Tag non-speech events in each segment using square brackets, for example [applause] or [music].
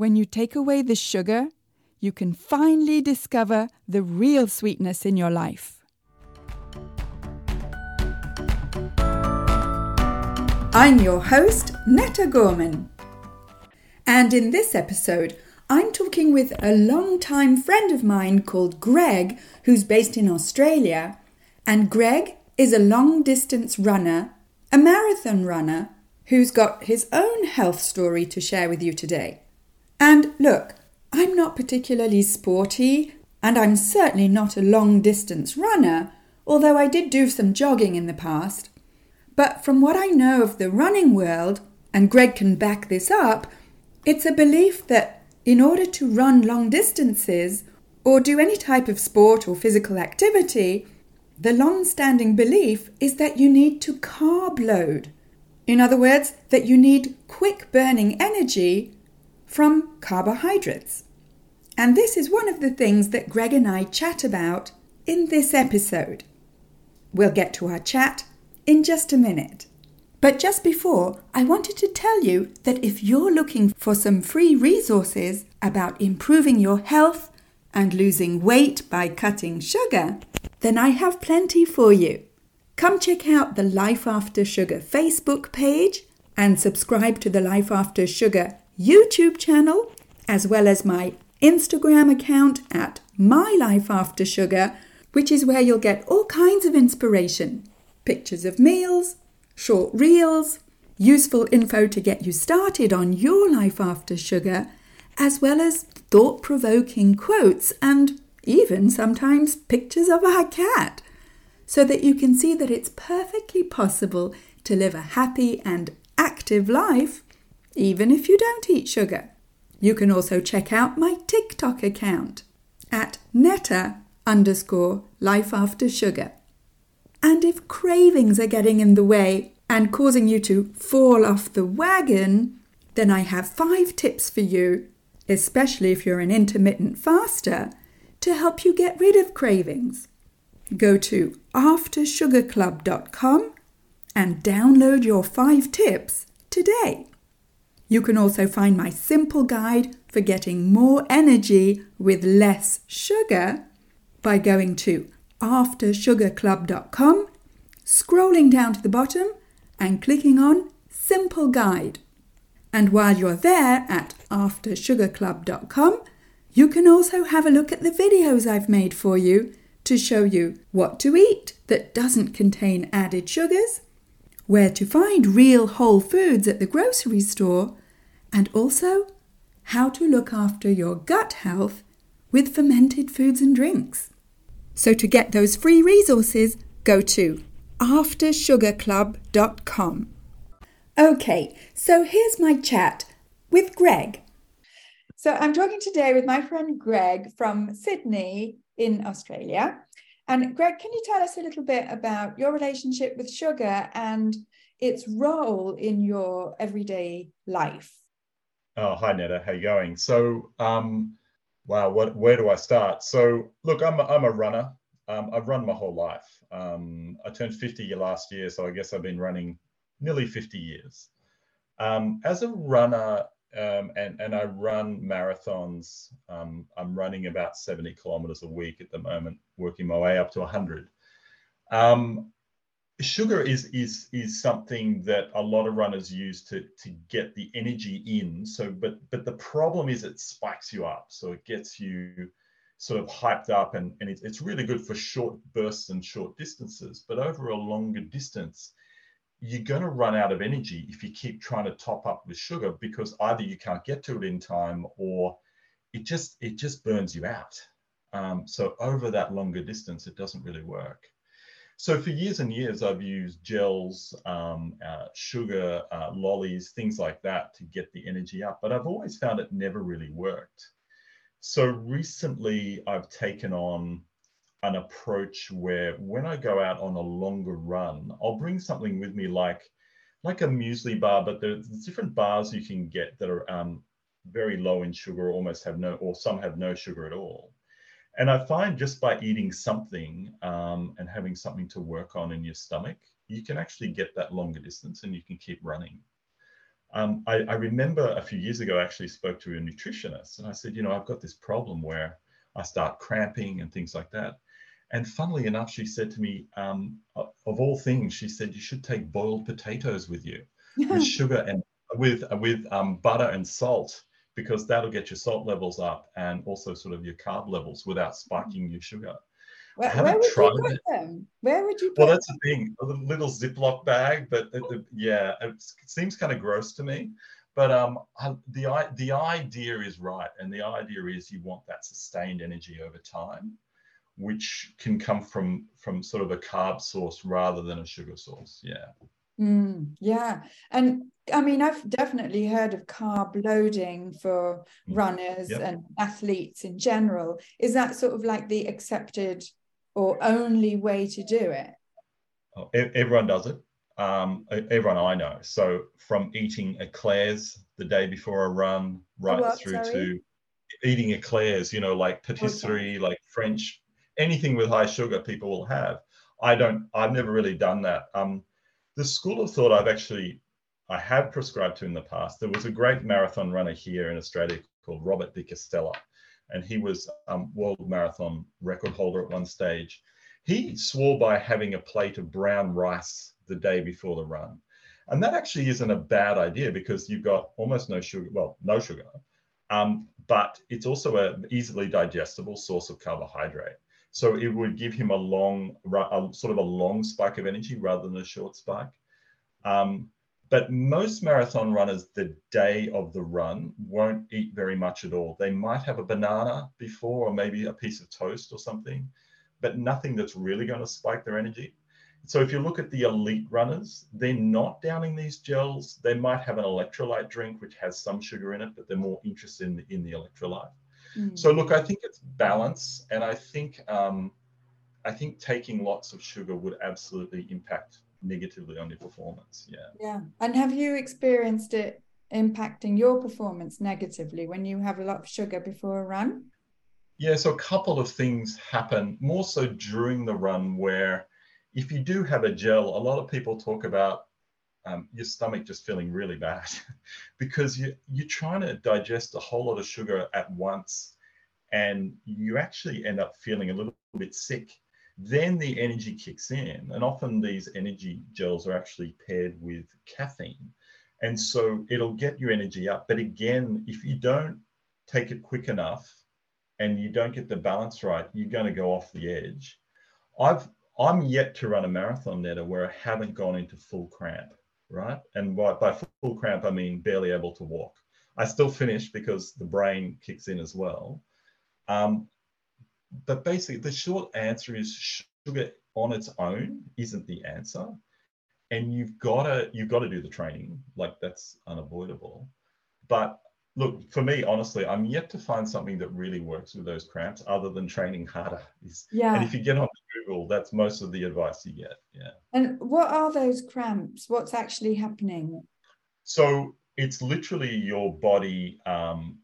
when you take away the sugar, you can finally discover the real sweetness in your life. I'm your host, Netta Gorman. And in this episode, I'm talking with a long-time friend of mine called Greg, who's based in Australia. And Greg is a long distance runner, a marathon runner, who's got his own health story to share with you today. And look, I'm not particularly sporty, and I'm certainly not a long distance runner, although I did do some jogging in the past. But from what I know of the running world, and Greg can back this up, it's a belief that in order to run long distances or do any type of sport or physical activity, the long standing belief is that you need to carb load. In other words, that you need quick burning energy from carbohydrates. And this is one of the things that Greg and I chat about in this episode. We'll get to our chat in just a minute. But just before, I wanted to tell you that if you're looking for some free resources about improving your health and losing weight by cutting sugar, then I have plenty for you. Come check out the Life After Sugar Facebook page and subscribe to the Life After Sugar YouTube channel, as well as my Instagram account at My Life After Sugar, which is where you'll get all kinds of inspiration. Pictures of meals, short reels, useful info to get you started on your life after sugar, as well as thought provoking quotes and even sometimes pictures of our cat, so that you can see that it's perfectly possible to live a happy and active life even if you don't eat sugar. You can also check out my TikTok account at netta underscore life after sugar. And if cravings are getting in the way and causing you to fall off the wagon, then I have five tips for you, especially if you're an intermittent faster, to help you get rid of cravings. Go to aftersugarclub.com and download your five tips today. You can also find my simple guide for getting more energy with less sugar by going to aftersugarclub.com, scrolling down to the bottom and clicking on Simple Guide. And while you're there at aftersugarclub.com, you can also have a look at the videos I've made for you to show you what to eat that doesn't contain added sugars, where to find real whole foods at the grocery store, and also how to look after your gut health with fermented foods and drinks. So, to get those free resources, go to aftersugarclub.com. Okay, so here's my chat with Greg. So, I'm talking today with my friend Greg from Sydney in Australia. And, Greg, can you tell us a little bit about your relationship with sugar and its role in your everyday life? Oh, hi Netta, how you going? So, um, wow, what, where do I start? So, look, I'm a, I'm a runner. Um, I've run my whole life. Um, I turned 50 last year, so I guess I've been running nearly 50 years. Um, as a runner, um, and, and I run marathons, um, I'm running about 70 kilometers a week at the moment, working my way up to 100. Um, sugar is is is something that a lot of runners use to to get the energy in. So but but the problem is it spikes you up. So it gets you sort of hyped up and, and it, it's really good for short bursts and short distances. But over a longer distance you're going to run out of energy if you keep trying to top up with sugar because either you can't get to it in time or it just it just burns you out. Um, so over that longer distance it doesn't really work so for years and years, I've used gels, um, uh, sugar, uh, lollies, things like that to get the energy up. But I've always found it never really worked. So recently, I've taken on an approach where when I go out on a longer run, I'll bring something with me like like a muesli bar, but there's different bars you can get that are um, very low in sugar, almost have no, or some have no sugar at all. And I find just by eating something um, and having something to work on in your stomach, you can actually get that longer distance and you can keep running. Um, I, I, remember a few years ago, I actually spoke to a nutritionist and I said, you know, I've got this problem where I start cramping and things like that. And funnily enough, she said to me, um, of all things, she said, you should take boiled potatoes with you with [laughs] sugar and with, with um, butter and salt because that'll get your salt levels up and also sort of your carb levels without spiking your sugar. Where, where would you put it. them? Where would you Well, that's the thing. A little Ziploc bag, but it, it, yeah, it seems kind of gross to me. But um, the the idea is right, and the idea is you want that sustained energy over time, which can come from from sort of a carb source rather than a sugar source. Yeah. Mm, yeah, and I mean, I've definitely heard of carb loading for mm. runners yep. and athletes in general. Is that sort of like the accepted or only way to do it? Oh, everyone does it. Um, everyone I know. So from eating eclairs the day before a run, right what, through sorry? to eating eclairs, you know, like patisserie, okay. like French, anything with high sugar, people will have. I don't. I've never really done that. Um, the school of thought I've actually I have prescribed to in the past. There was a great marathon runner here in Australia called Robert de Castella, and he was um, world marathon record holder at one stage. He swore by having a plate of brown rice the day before the run. And that actually isn't a bad idea because you've got almost no sugar, well, no sugar, um, but it's also an easily digestible source of carbohydrate. So it would give him a long, a, sort of a long spike of energy rather than a short spike. Um, but most marathon runners, the day of the run, won't eat very much at all. They might have a banana before, or maybe a piece of toast or something, but nothing that's really going to spike their energy. So if you look at the elite runners, they're not downing these gels. They might have an electrolyte drink, which has some sugar in it, but they're more interested in the, in the electrolyte. Mm. So look, I think it's balance, and I think um, I think taking lots of sugar would absolutely impact negatively on your performance. Yeah. Yeah. And have you experienced it impacting your performance negatively when you have a lot of sugar before a run? Yeah, so a couple of things happen more so during the run where if you do have a gel, a lot of people talk about um, your stomach just feeling really bad [laughs] because you, you're trying to digest a whole lot of sugar at once and you actually end up feeling a little bit sick. Then the energy kicks in, and often these energy gels are actually paired with caffeine. And so it'll get your energy up. But again, if you don't take it quick enough and you don't get the balance right, you're going to go off the edge. I've I'm yet to run a marathon Netta where I haven't gone into full cramp right? And by, by full cramp, I mean barely able to walk. I still finish because the brain kicks in as well. Um, but basically, the short answer is sugar on its own isn't the answer, and you've got to you've got to do the training. Like that's unavoidable. But look, for me, honestly, I'm yet to find something that really works with those cramps other than training harder. Yeah. And if you get on Google, that's most of the advice you get. Yeah. And what are those cramps? What's actually happening? So it's literally your body um,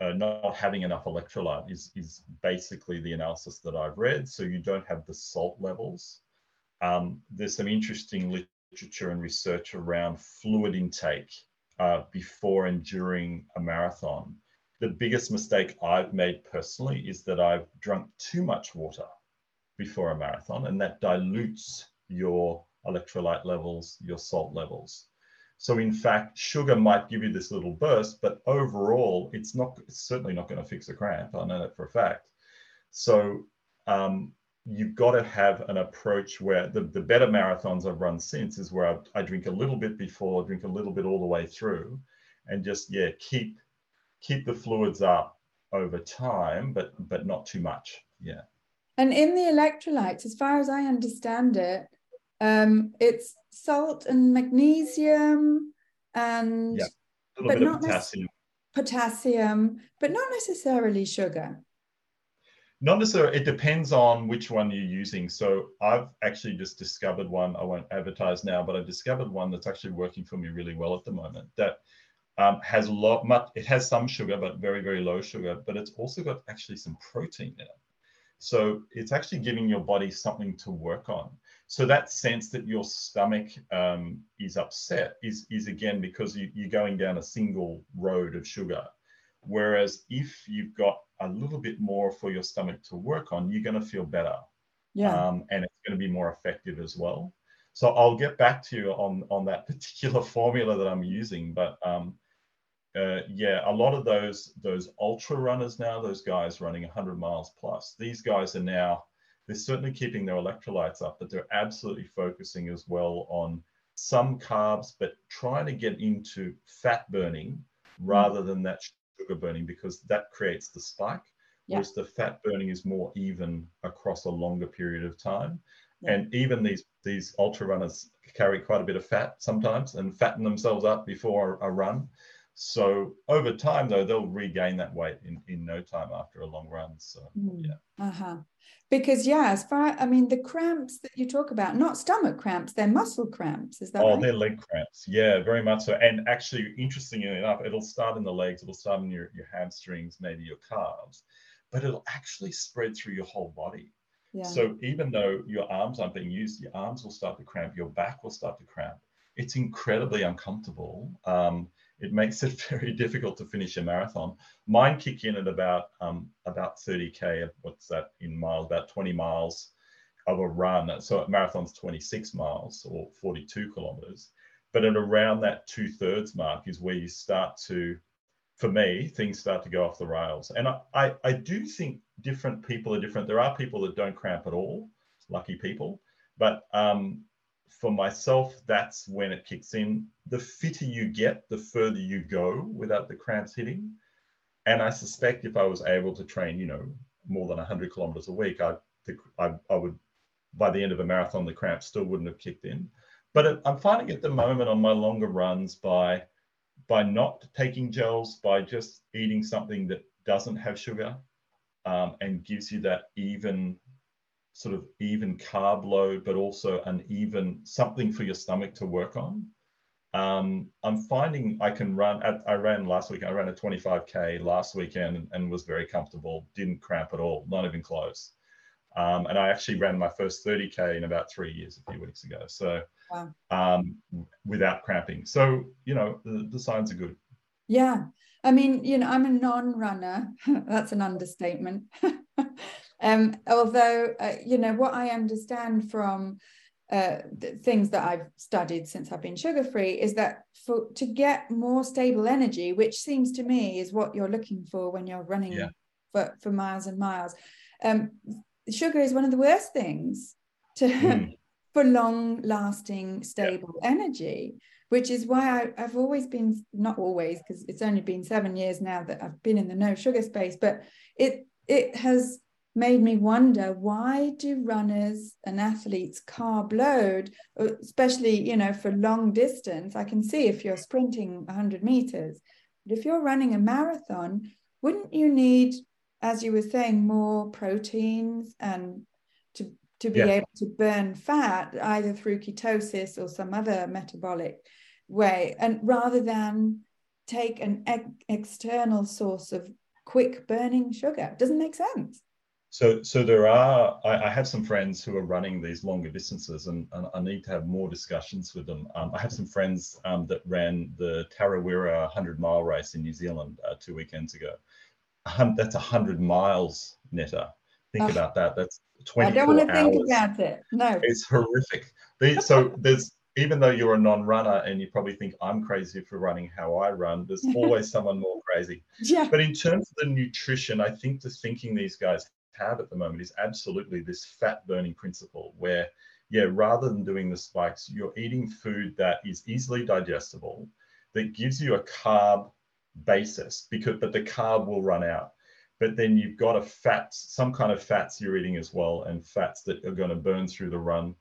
uh, not having enough electrolyte is, is basically the analysis that I've read. So you don't have the salt levels. Um, there's some interesting literature and research around fluid intake uh, before and during a marathon. The biggest mistake I've made personally is that I've drunk too much water before a marathon, and that dilutes your electrolyte levels, your salt levels. So in fact, sugar might give you this little burst, but overall, it's not. It's certainly not going to fix a cramp. I know that for a fact. So um, you've got to have an approach where the, the better marathons I've run since is where I, I drink a little bit before, drink a little bit all the way through, and just yeah keep keep the fluids up over time, but but not too much. Yeah. And in the electrolytes, as far as I understand it, um, it's salt and magnesium and yeah, bit of potassium. potassium, but not necessarily sugar. Not necessarily. It depends on which one you're using. So I've actually just discovered one. I won't advertise now, but I discovered one that's actually working for me really well at the moment. That um, has a lot. Much, it has some sugar, but very very low sugar. But it's also got actually some protein in it. So it's actually giving your body something to work on. So that sense that your stomach um, is upset is, is again because you, you're going down a single road of sugar. Whereas if you've got a little bit more for your stomach to work on, you're going to feel better. Yeah. Um, and it's going to be more effective as well. So I'll get back to you on, on that [laughs] particular formula that I'm using. But um, uh, yeah, a lot of those those ultra runners now, those guys running 100 miles plus, these guys are now they're certainly keeping their electrolytes up, but they're absolutely focusing as well on some carbs, but trying to get into fat burning rather than that sugar burning because that creates the spike. Yeah. Whereas the fat burning is more even across a longer period of time. Yeah. And even these these ultra runners carry quite a bit of fat sometimes and fatten themselves up before a run. So over time, though, they'll regain that weight in, in no time after a long run. So mm. yeah. Uh huh. Because yeah, as far I mean, the cramps that you talk about, not stomach cramps, they're muscle cramps. Is that? Oh, right? they're leg cramps. Yeah, very much so. And actually, interestingly enough, it'll start in the legs. It'll start in your your hamstrings, maybe your calves, but it'll actually spread through your whole body. Yeah. So even though your arms aren't being used, your arms will start to cramp, your back will start to cramp. It's incredibly uncomfortable. Um, it makes it [laughs] very difficult to finish a marathon. Mine kick in at about um, about 30k. What's that in miles? About 20 miles of a run. So a marathon's 26 miles or 42 kilometers. But at around that two thirds mark is where you start to, for me, things start to go off the rails. And I, I, I do think different people are different. There are people that don't cramp at all, lucky people. But um, for myself, that's when it kicks in. The fitter you get, the further you go without the cramps hitting. And I suspect if I was able to train, you know, more than 100 kilometers a week, I, I, I would, by the end of a marathon, the cramps still wouldn't have kicked in. But it, I'm finding at the moment on my longer runs by by not taking gels, by just eating something that doesn't have sugar um, and gives you that even sort of even carb load, but also an even something for your stomach to work on. Um, I'm finding I can run. I ran last week. I ran a 25k last weekend and, and, was very comfortable. Didn't cramp at all, not even close. Um, and I actually ran my first 30k in about three years a few weeks ago. So wow. um, without cramping. So you know the, the signs are good. Yeah, I mean, you know, I'm a non-runner. [laughs] That's an understatement. [laughs] Um, although, uh, you know, what I understand from uh, things that I've studied since I've been sugar free is that for to get more stable energy, which seems to me is what you're looking for when you're running yeah. for, for miles and miles, um, sugar is one of the worst things to mm. [laughs] for long lasting stable yeah. energy which is why I, have always been not always because it's only been seven years now that I've been in the no sugar space, but it it has made me wonder why do runners and athletes carb load uh, especially you know for long distance? I can see if you're sprinting 100 meters but if you're running a marathon wouldn't you need as you were saying more proteins and to to be yeah. able to burn fat either through ketosis or some other metabolic way and rather than take an ex- external source of quick burning sugar? Doesn't make sense so, so there are. I, I, have some friends who are running these longer distances, and, and I need to have more discussions with them. Um, I have some friends um, that ran the Tarawera 100 mile race in New Zealand uh, two weekends ago. Um, that's 100 miles, Netta. Think oh, about that. That's 24 I don't want to hours. think about it. No, it's horrific. so there's even though you're a non-runner and you probably think I'm crazy for running how I run, there's [laughs] always someone more crazy. Yeah. But in terms of the nutrition, I think the thinking these guys have at the moment is absolutely this fat burning principle where yeah rather than doing the spikes you're eating food that is easily digestible that gives you a carb basis because but the carb will run out but then you've got a fat some kind of fats you're eating as well and fats that are going to burn through the run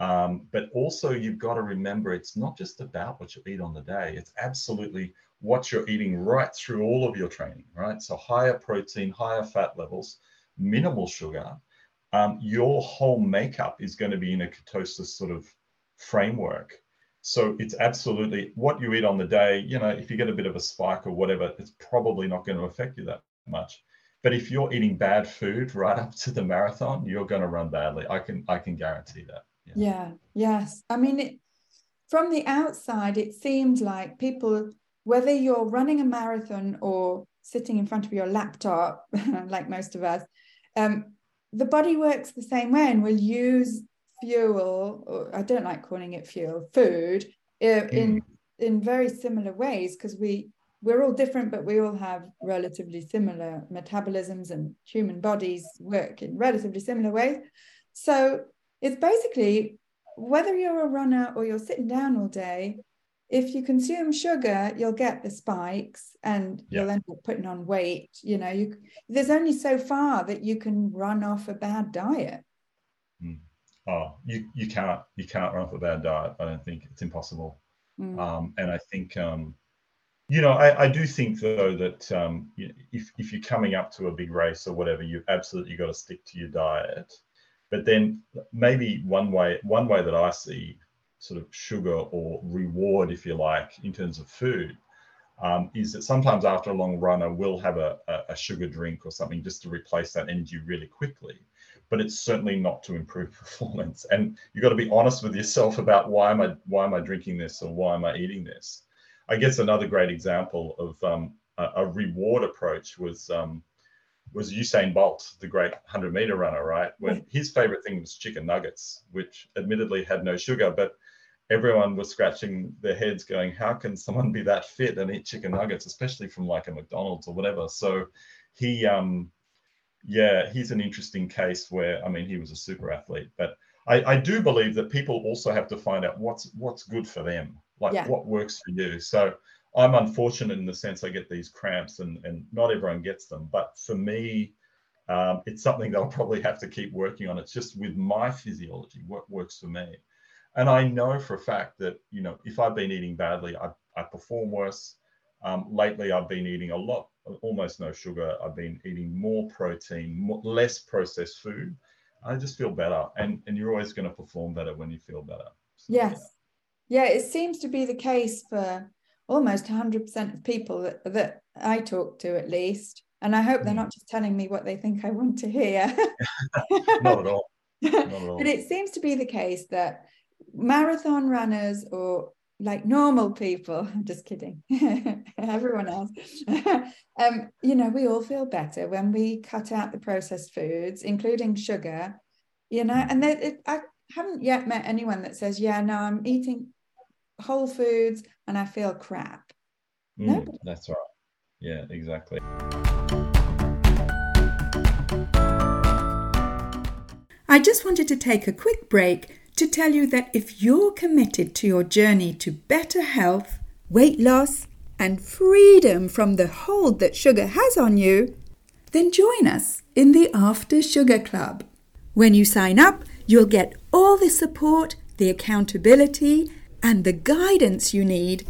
Um, but also, you've got to remember it's not just about what you eat on the day, it's absolutely what you're eating right through all of your training, right? So, higher protein, higher fat levels, minimal sugar. Um, your whole makeup is going to be in a ketosis sort of framework. So, it's absolutely what you eat on the day. You know, if you get a bit of a spike or whatever, it's probably not going to affect you that much. But if you're eating bad food [laughs] right up to the marathon, you're going to run badly. I can I can guarantee that. Yeah. yeah. Yes. I mean, it, from the outside, it seems like people, whether you're running a marathon or sitting in front of your laptop, [laughs] like most of us, um, the body works the same way and will use fuel, or I don't like calling it fuel, food, uh, mm. in in very similar ways because we we're all different, but we all have relatively similar metabolisms and human bodies work in relatively similar ways. So it's basically whether you're a runner or you're sitting down all day, if you consume sugar, you'll get the spikes and yeah. you'll end up putting on weight. You know, you there's only so far that you can run off a bad diet. Mm. Oh, you you can't you can't run off a bad diet. I don't think it's impossible. Mm. Um, and I think um, you know, I, I do think though that um, if if you're coming up to a big race or whatever, you absolutely got to stick to your diet. But then maybe one way one way that I see sort of sugar or reward, if you like, in terms of food, um, is that sometimes after a long run, I will have a, a, sugar drink or something just to replace that energy really quickly. But it's certainly not to improve [laughs] performance. And you've got to be honest with yourself about why am I why am I drinking this or why am I eating this. I guess another great example of um, a, a, reward approach was um, was Usain Bolt, the great 100 meter runner, right? When his favorite thing was chicken nuggets, which admittedly had no sugar, but everyone was scratching their heads going, how can someone be that fit and eat chicken nuggets, especially from like a McDonald's or whatever? So he, um, yeah, he's an interesting case where, I mean, he was a super athlete, but I, I do believe that people also have to find out what's what's good for them, like yeah. what works for you. So I'm unfortunate in the sense I get these cramps, and and not everyone gets them. But for me, um, it's something that I'll probably have to keep working on. It's just with my physiology, what works for me. And I know for a fact that you know if I've been eating badly, I, I perform worse. Um, lately, I've been eating a lot, almost no sugar. I've been eating more protein, more, less processed food. I just feel better, and and you're always going to perform better when you feel better. So, yes, yeah. yeah, it seems to be the case for almost 100% of people that, that I talk to, at least. And I hope they're hmm. not just telling me what they think I want to hear. [laughs] not at all. [laughs] Not at all. but it seems to be the case that marathon runners or like normal people, [laughs] I'm just kidding, [laughs] everyone else, [laughs] um, you know, we all feel better when we cut out the processed foods, including sugar, you know, and they, it, I haven't yet met anyone that says, yeah, no, I'm eating whole foods and I feel crap. Mm, no. That's right. Yeah, exactly. I just wanted to take a quick break to tell you that if you're committed to your journey to better health, weight loss, and freedom from the hold that sugar has on you, then join us in the After Sugar Club. When you sign up, you'll get all the support, the accountability, and the guidance you need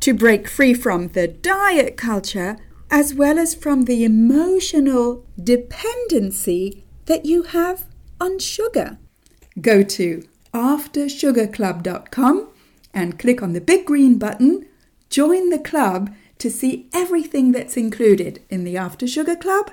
to break free from the diet culture as well as from the emotional dependency that you have on sugar. Go to aftersugarclub.com and click on the big green button, join the club to see everything that's included in the After Sugar Club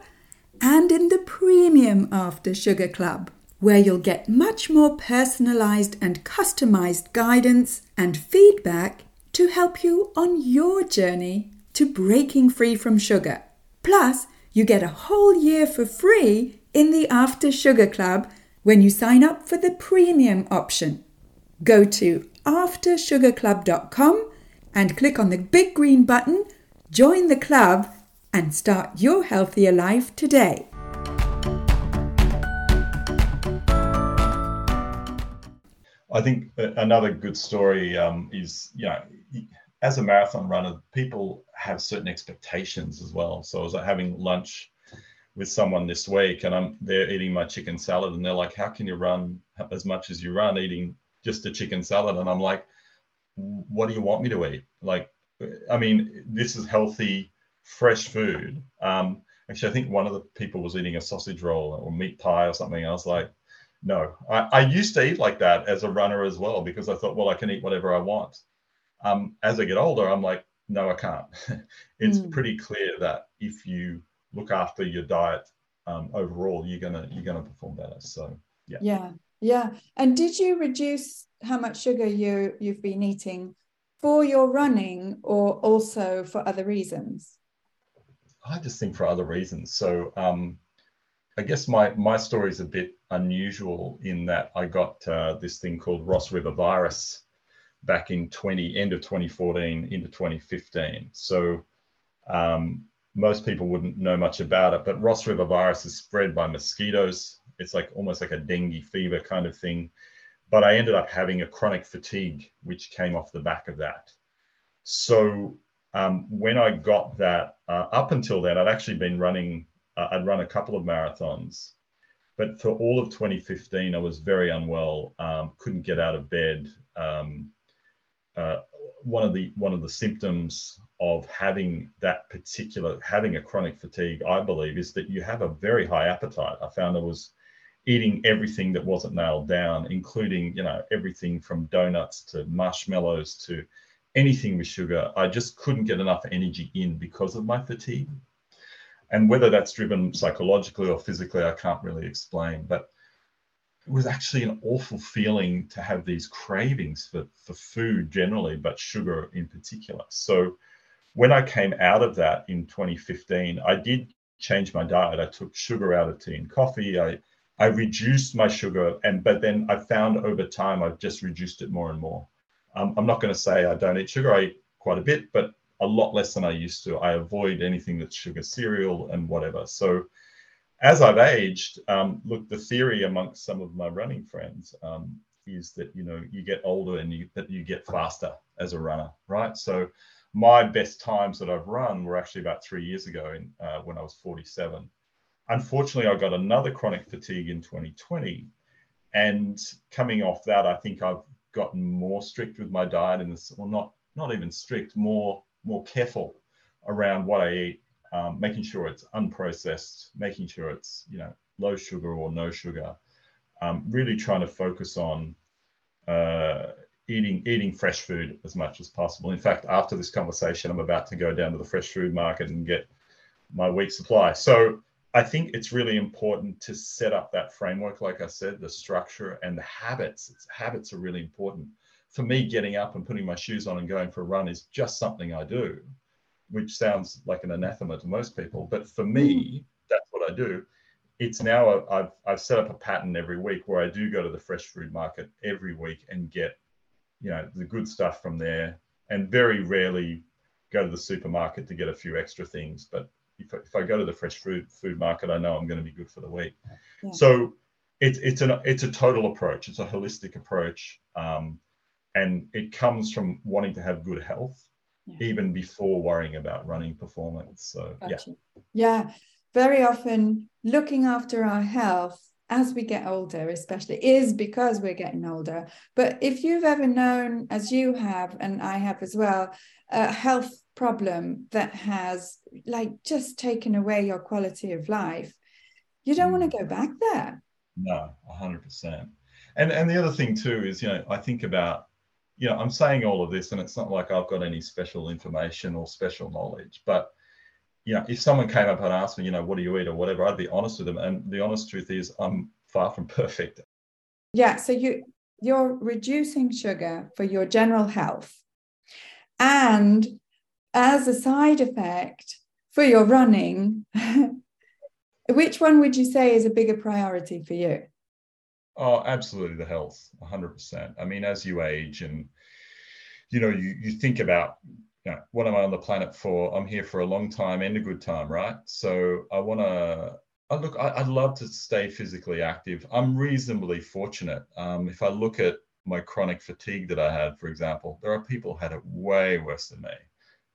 and in the Premium After Sugar Club where you'll get much more personalized and customized guidance and feedback to help you on your journey to breaking free from sugar. Plus, you get a whole year for free in the After Sugar Club when you sign up for the premium option. Go to aftersugarclub.com and click on the big green button, join the club, and start your healthier life today. I think another good story um, is, you know, as a marathon runner, people have certain expectations as well. So I was having lunch with someone this week, and I'm they're eating my chicken salad, and they're like, "How can you run as much as you run eating just a chicken salad. And I'm like, what do you want me to eat? Like, I mean, this is healthy, fresh food. Um, actually, I think one of the people was eating a sausage roll or meat pie or something. I was like, no, I, I used to eat like that as a runner as well because I thought, well, I can eat whatever I want. Um, as I get older, I'm like, no, I can't. [laughs] it's mm. pretty clear that if you look after your diet um, overall, you're gonna you're gonna perform better. So yeah. Yeah, yeah. And did you reduce how much sugar you you've been eating for your running or also for other reasons? I just think for other reasons. So um, I guess my my story is a bit unusual in that I got uh, this thing called Ross River virus back in 20 end of 2014 into 2015. So um, most people wouldn't know much about it, but Ross River virus is spread by mosquitoes. It's like almost like a dengue fever kind of thing. But I ended up having a chronic fatigue, which came off the back of that. So um, when I got that, uh, up until then, I'd actually been running, uh, I'd run a couple of marathons. But for all of 2015, I was very unwell, um, couldn't get out of bed. Um, uh, one of the one of the symptoms of having that particular having a chronic fatigue, I believe, is that you have a very high appetite. I found I was eating everything that wasn't nailed down, including you know everything from donuts to marshmallows to anything with sugar. I just couldn't get enough energy in because of my fatigue. And whether that's driven psychologically or physically, I can't really explain. But it was actually an awful feeling to have these cravings for, for food generally, but sugar in particular. So when I came out of that in 2015, I did change my diet. I took sugar out of tea and coffee. I I reduced my sugar, and but then I found over time I've just reduced it more and more. Um, I'm not going to say I don't eat sugar. I eat quite a bit, but a lot less than I used to. I avoid anything that's sugar, cereal, and whatever. So as I've aged, um, look, the theory amongst some of my running friends um, is that you know you get older and you that you get faster as a runner, right? So my best times that I've run were actually about three years ago in, uh, when I was 47. Unfortunately, I got another chronic fatigue in 2020, and coming off that, I think I've gotten more strict with my diet and this, well, not not even strict, more more careful around what I eat um, making sure it's unprocessed, making sure it's you know low sugar or no sugar. Um, really trying to focus on uh, eating eating fresh food as much as possible. In fact, after this conversation, I'm about to go down to the fresh food market and get my week supply. So I think it's really important to set up that framework, like I said, the structure and the habits. It's, habits are really important. For me, getting up and putting my shoes on and going for a run is just something I do which sounds like an anathema to most people. But for me, mm. that's what I do. It's now a, I've I've set up a pattern every week where I do go to the fresh food market every week and get, you know, the good stuff from there, and very rarely go to the supermarket to get a few extra things. But if, if I go to the fresh food food market, I know I'm going to be good for the week. Yeah. So it's it's an it's a total approach. It's a holistic approach, um, and it comes from wanting to have good health yeah. even before worrying about running performance. So, gotcha. yeah. Yeah. Very often, looking after our health as we get older, especially, is because we're getting older. But if you've ever known, as you have, and I have as well, a health problem that has like just taken away your quality of life, you don't mm. want to go back there. No, 100%. And, and the other thing too is, you know, I think about you know, I'm saying all of this, and it's not like I've got any special information or special knowledge, but you know, if someone came up and asked me, you know, what do you eat or whatever, I'd be honest with them. And the honest truth is, I'm far from [laughs] perfect. Yeah. So you you're reducing sugar for your general health, and as a side effect for your running, [laughs] which one would you say is a bigger priority for you? Oh, absolutely, the health, 100%. I mean, as you age and you know, you you think about, you know, what am I on the planet for? I'm here for a long time and a good time, right? So I want to. I look, I, would love to stay physically active. I'm reasonably fortunate. Um, if I look at my chronic fatigue that I had, for example, there are people who had it way worse than me.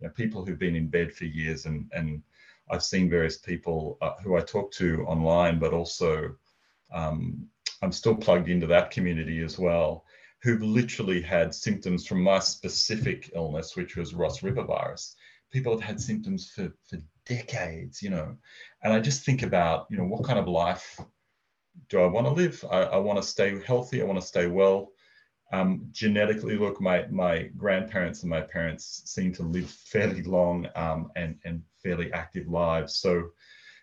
You know, people who've been in bed for years, and and I've seen various people uh, who I talk to online, but also um, I'm still plugged into that community as well, who've literally had symptoms from my specific illness, which was Ross River virus. People have had symptoms for, for decades, you know. And I just think about, you know, what kind of life do I want to live? I, I want to stay healthy. I want to stay well. Um, genetically, look, my my grandparents and my parents seem to live fairly long um, and and fairly active lives. So,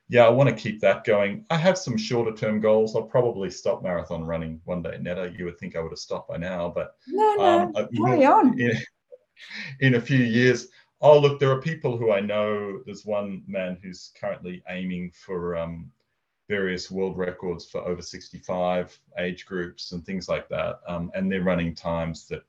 yeah, I want to keep that going. I have some shorter term goals. I'll probably stop marathon running one day. Netta, you would think I would have stopped by now, but no, no, um, carry on. [laughs] In, in a few years, oh look, there are people who I know. There's one man who's currently aiming for um, various world records for over 65 age groups and things like that. Um, and they're running times that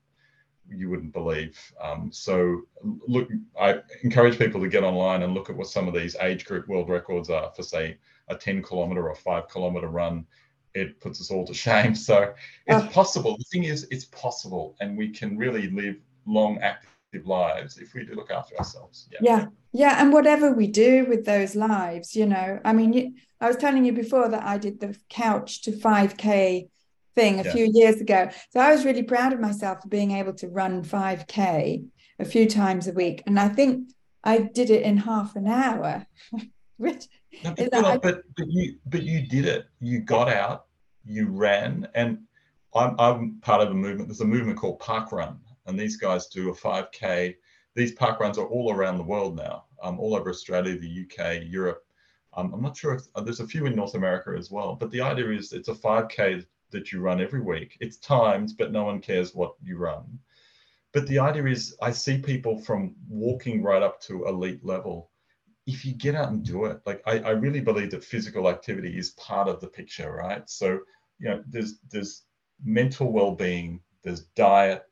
you wouldn't believe. Um, so look, I encourage people to get online and look at what some of these age group world records are for say a 10 kilometer or five kilometer run. It puts us all to [laughs] shame. So it's possible. The thing is, it's possible, and we can really live long, active lives if we do look after ourselves. Yeah. yeah. Yeah. And whatever we do with those lives, you know, I mean, I was telling you before that I did the couch to 5K thing a yeah. few years ago. So I was really proud of myself for being able to run 5K a few times a week. And I think I did it in half an hour. [laughs] Which no, but, but, but, but you but you did it. You got out, you ran, and I'm I'm part of a movement. There's a movement called Park Run, and these guys do a 5K. These park runs are all around the world now, um, all over Australia, the UK, Europe. Um, I'm not sure if uh, there's a few in North America as well, but the idea is it's a 5K that you run every week. It's timed, but no one cares what you run. But the idea is, I see people from walking right up to elite level. If you get out and do it, like I, I really believe that physical activity is part of the picture, right? So, you know, there's there's mental well-being, there's diet,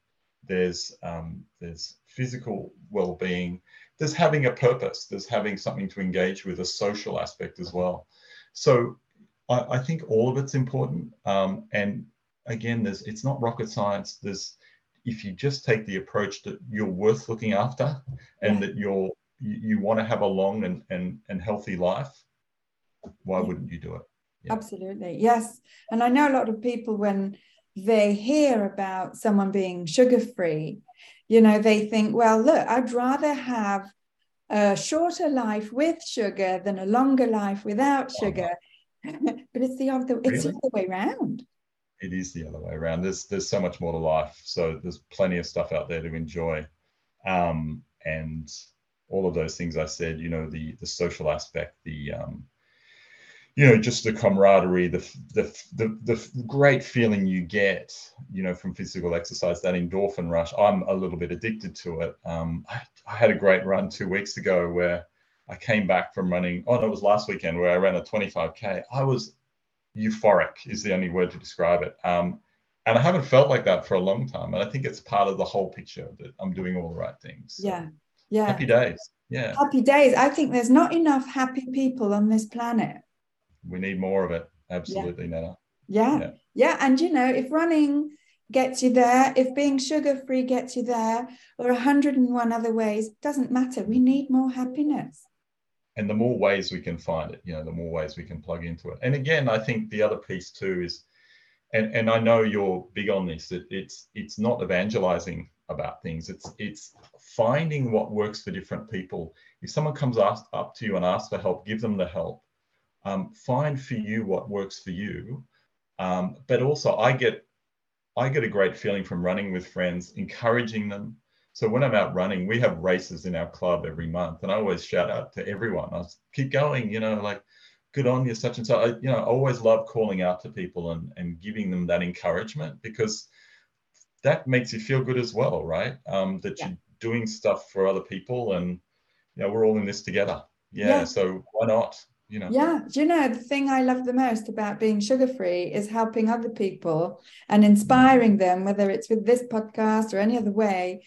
there's um, there's physical well-being there's having a purpose there's having something to engage with a social aspect as well so i, I think all of it's important. Um, and again there's it's not rocket science. There's if you just take the approach that you're worth looking after and that you're you, you want to have a long and, and, and healthy life why wouldn't you do it? Yeah. absolutely yes. And i know a lot of people when they hear about someone being sugar free, you know, they think, well, look, I'd rather have a shorter life with sugar than a longer life without sugar. [laughs] but it's the other it's really? the other way around. It is the other way around. There's there's so much more to life. So there's plenty of stuff out there to enjoy. Um, and all of those things I said, you know, the the social aspect, the um, you know just the camaraderie the, the the the great feeling you get you know from physical exercise that endorphin rush i'm a little bit addicted to it um, I, I, had a great run two weeks ago where i came back from running oh no it was last weekend where i ran a 25k i was euphoric is the only word to describe it um, and i haven't felt like that for a long time and i think it's part of the whole picture that i'm doing all the right things so yeah yeah happy days yeah happy days i think there's not enough happy people on this planet we need more of it. Absolutely, yeah. Nana. Yeah. yeah. Yeah. And you know, if running gets you there, if being sugar free gets you there, or 101 other ways, doesn't matter. We need more happiness. And the more ways we can find it, you know, the more ways we can plug into it. And again, I think the other piece too is, and, and I know you're big on this, that it's it's not evangelizing about things. It's it's finding what works for different people. If someone comes ask, up to you and asks for help, give them the help um, find for you what works for you. Um, but also, I get I get a great feeling from running with friends, encouraging them. So when I'm out running, we have races in our club every month, and I always shout out to everyone, I keep going, you know, like good on you, such and so. I, you know, I always love calling out to people and and giving them that encouragement because that makes you feel good as well, right? Um, that yeah. you're doing stuff for other people, and you know, we're all in this together. Yeah, yeah. So why not? you know yeah do you know the thing i love the most about being sugar free is helping other people and inspiring them whether it's with this podcast or any other way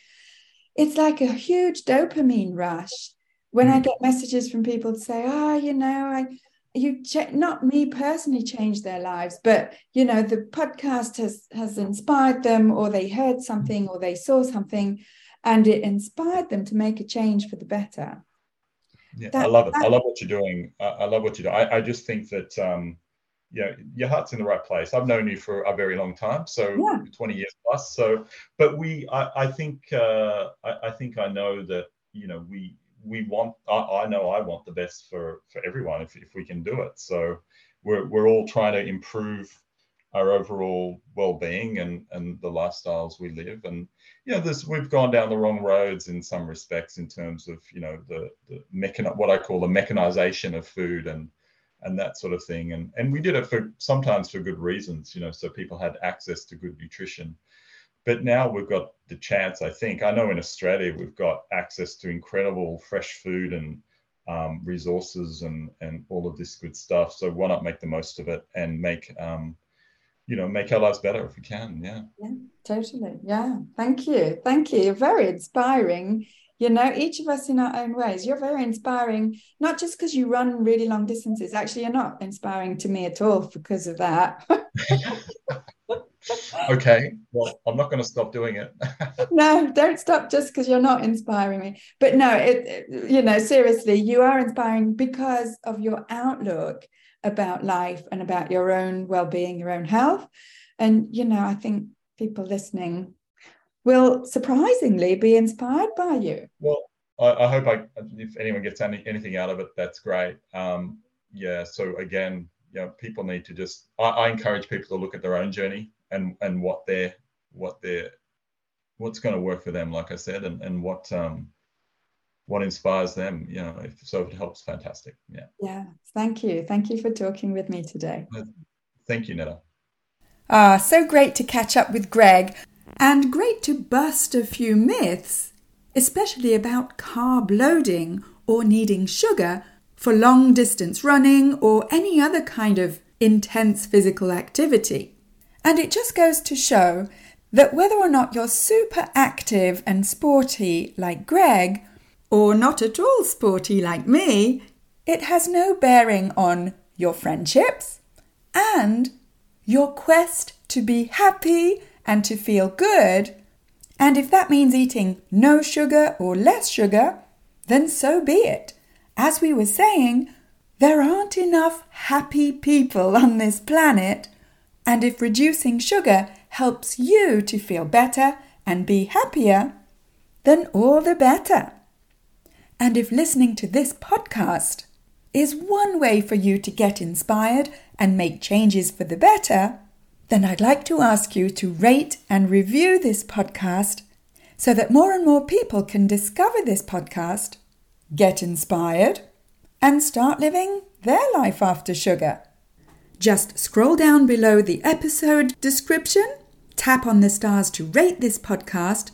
it's like a huge dopamine rush when mm. i get messages from people to say oh you know i you ch- not me personally changed their lives but you know the podcast has has inspired them or they heard something or they saw something and it inspired them to make a change for the better yeah, that, I love it. That, I love what you're doing. I, I, love what you do. I, I just think that um, you know, your heart's in the right place. I've known you for a very long time, so yeah. 20 years plus. So, but we, I, I think, uh, I, I, think I know that, you know, we, we want, I, I, know I want the best for, for everyone if, if we can do it. So we're, we're all trying to improve our overall well-being and, and the lifestyles we live. And, you know, this, we've gone down the wrong roads in some respects in terms of, you know, the, the mechan- what I call the mechanization of food and, and that sort of thing. And and we did it for sometimes for good reasons, you know, so people had access to good nutrition. But now we've got the chance, I think. I know in Australia we've got access to incredible fresh food and um, resources and and all of this good stuff. So why not make the most of it and make um, you know make our lives better if we can? Yeah. Yeah, totally. Yeah. Thank you. Thank you. Very inspiring you know each of us in our own ways. You're very inspiring not just because you run really long distances. Actually you're not inspiring to me at all because of that. [laughs] Okay. Well i'm not going to stop doing it. [laughs] No don't stop just because you're not inspiring me. But no it, it, you know seriously you are inspiring because of your outlook about life and about your own well-being your own health. And you know i think people listening will surprisingly be inspired by you. Well, I, I hope I, if anyone gets any, anything out of it, that's great. Um, yeah. So again, you know, people need to just. I, I encourage people to look at their own journey and and what they're what they're what's going to work for them. Like I said, and and what um what inspires them. You know, if so, if it helps, fantastic. Yeah. Yeah. Thank you. Thank you for talking with me today. Thank you, Netta. Ah, so great to catch up with Greg. And great to bust a few myths, especially about carb loading or needing sugar for long distance running or any other kind of intense physical activity. And it just goes to show that whether or not you're super active and sporty like Greg, or not at all sporty like me, it has no bearing on your friendships and your quest to be happy and to feel good, and if that means eating no sugar or less sugar, then so be it. As we were saying, there aren't enough happy people [laughs] on this planet, and if reducing sugar helps you to feel better and be happier, then all the better. And if listening to this podcast is one way for you to get inspired and make changes for the better, then I'd like to ask you to rate and review this podcast so that more and more people can discover this podcast, get inspired, and start living their life after sugar. Just scroll down below the episode description, tap on the stars to rate this podcast,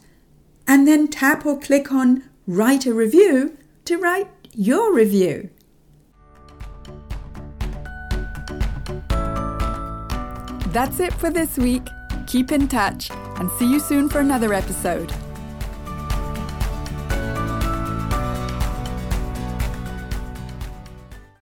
and then tap or click on Write a Review to write your review. That's it for this week. Keep in touch and see you soon for another episode.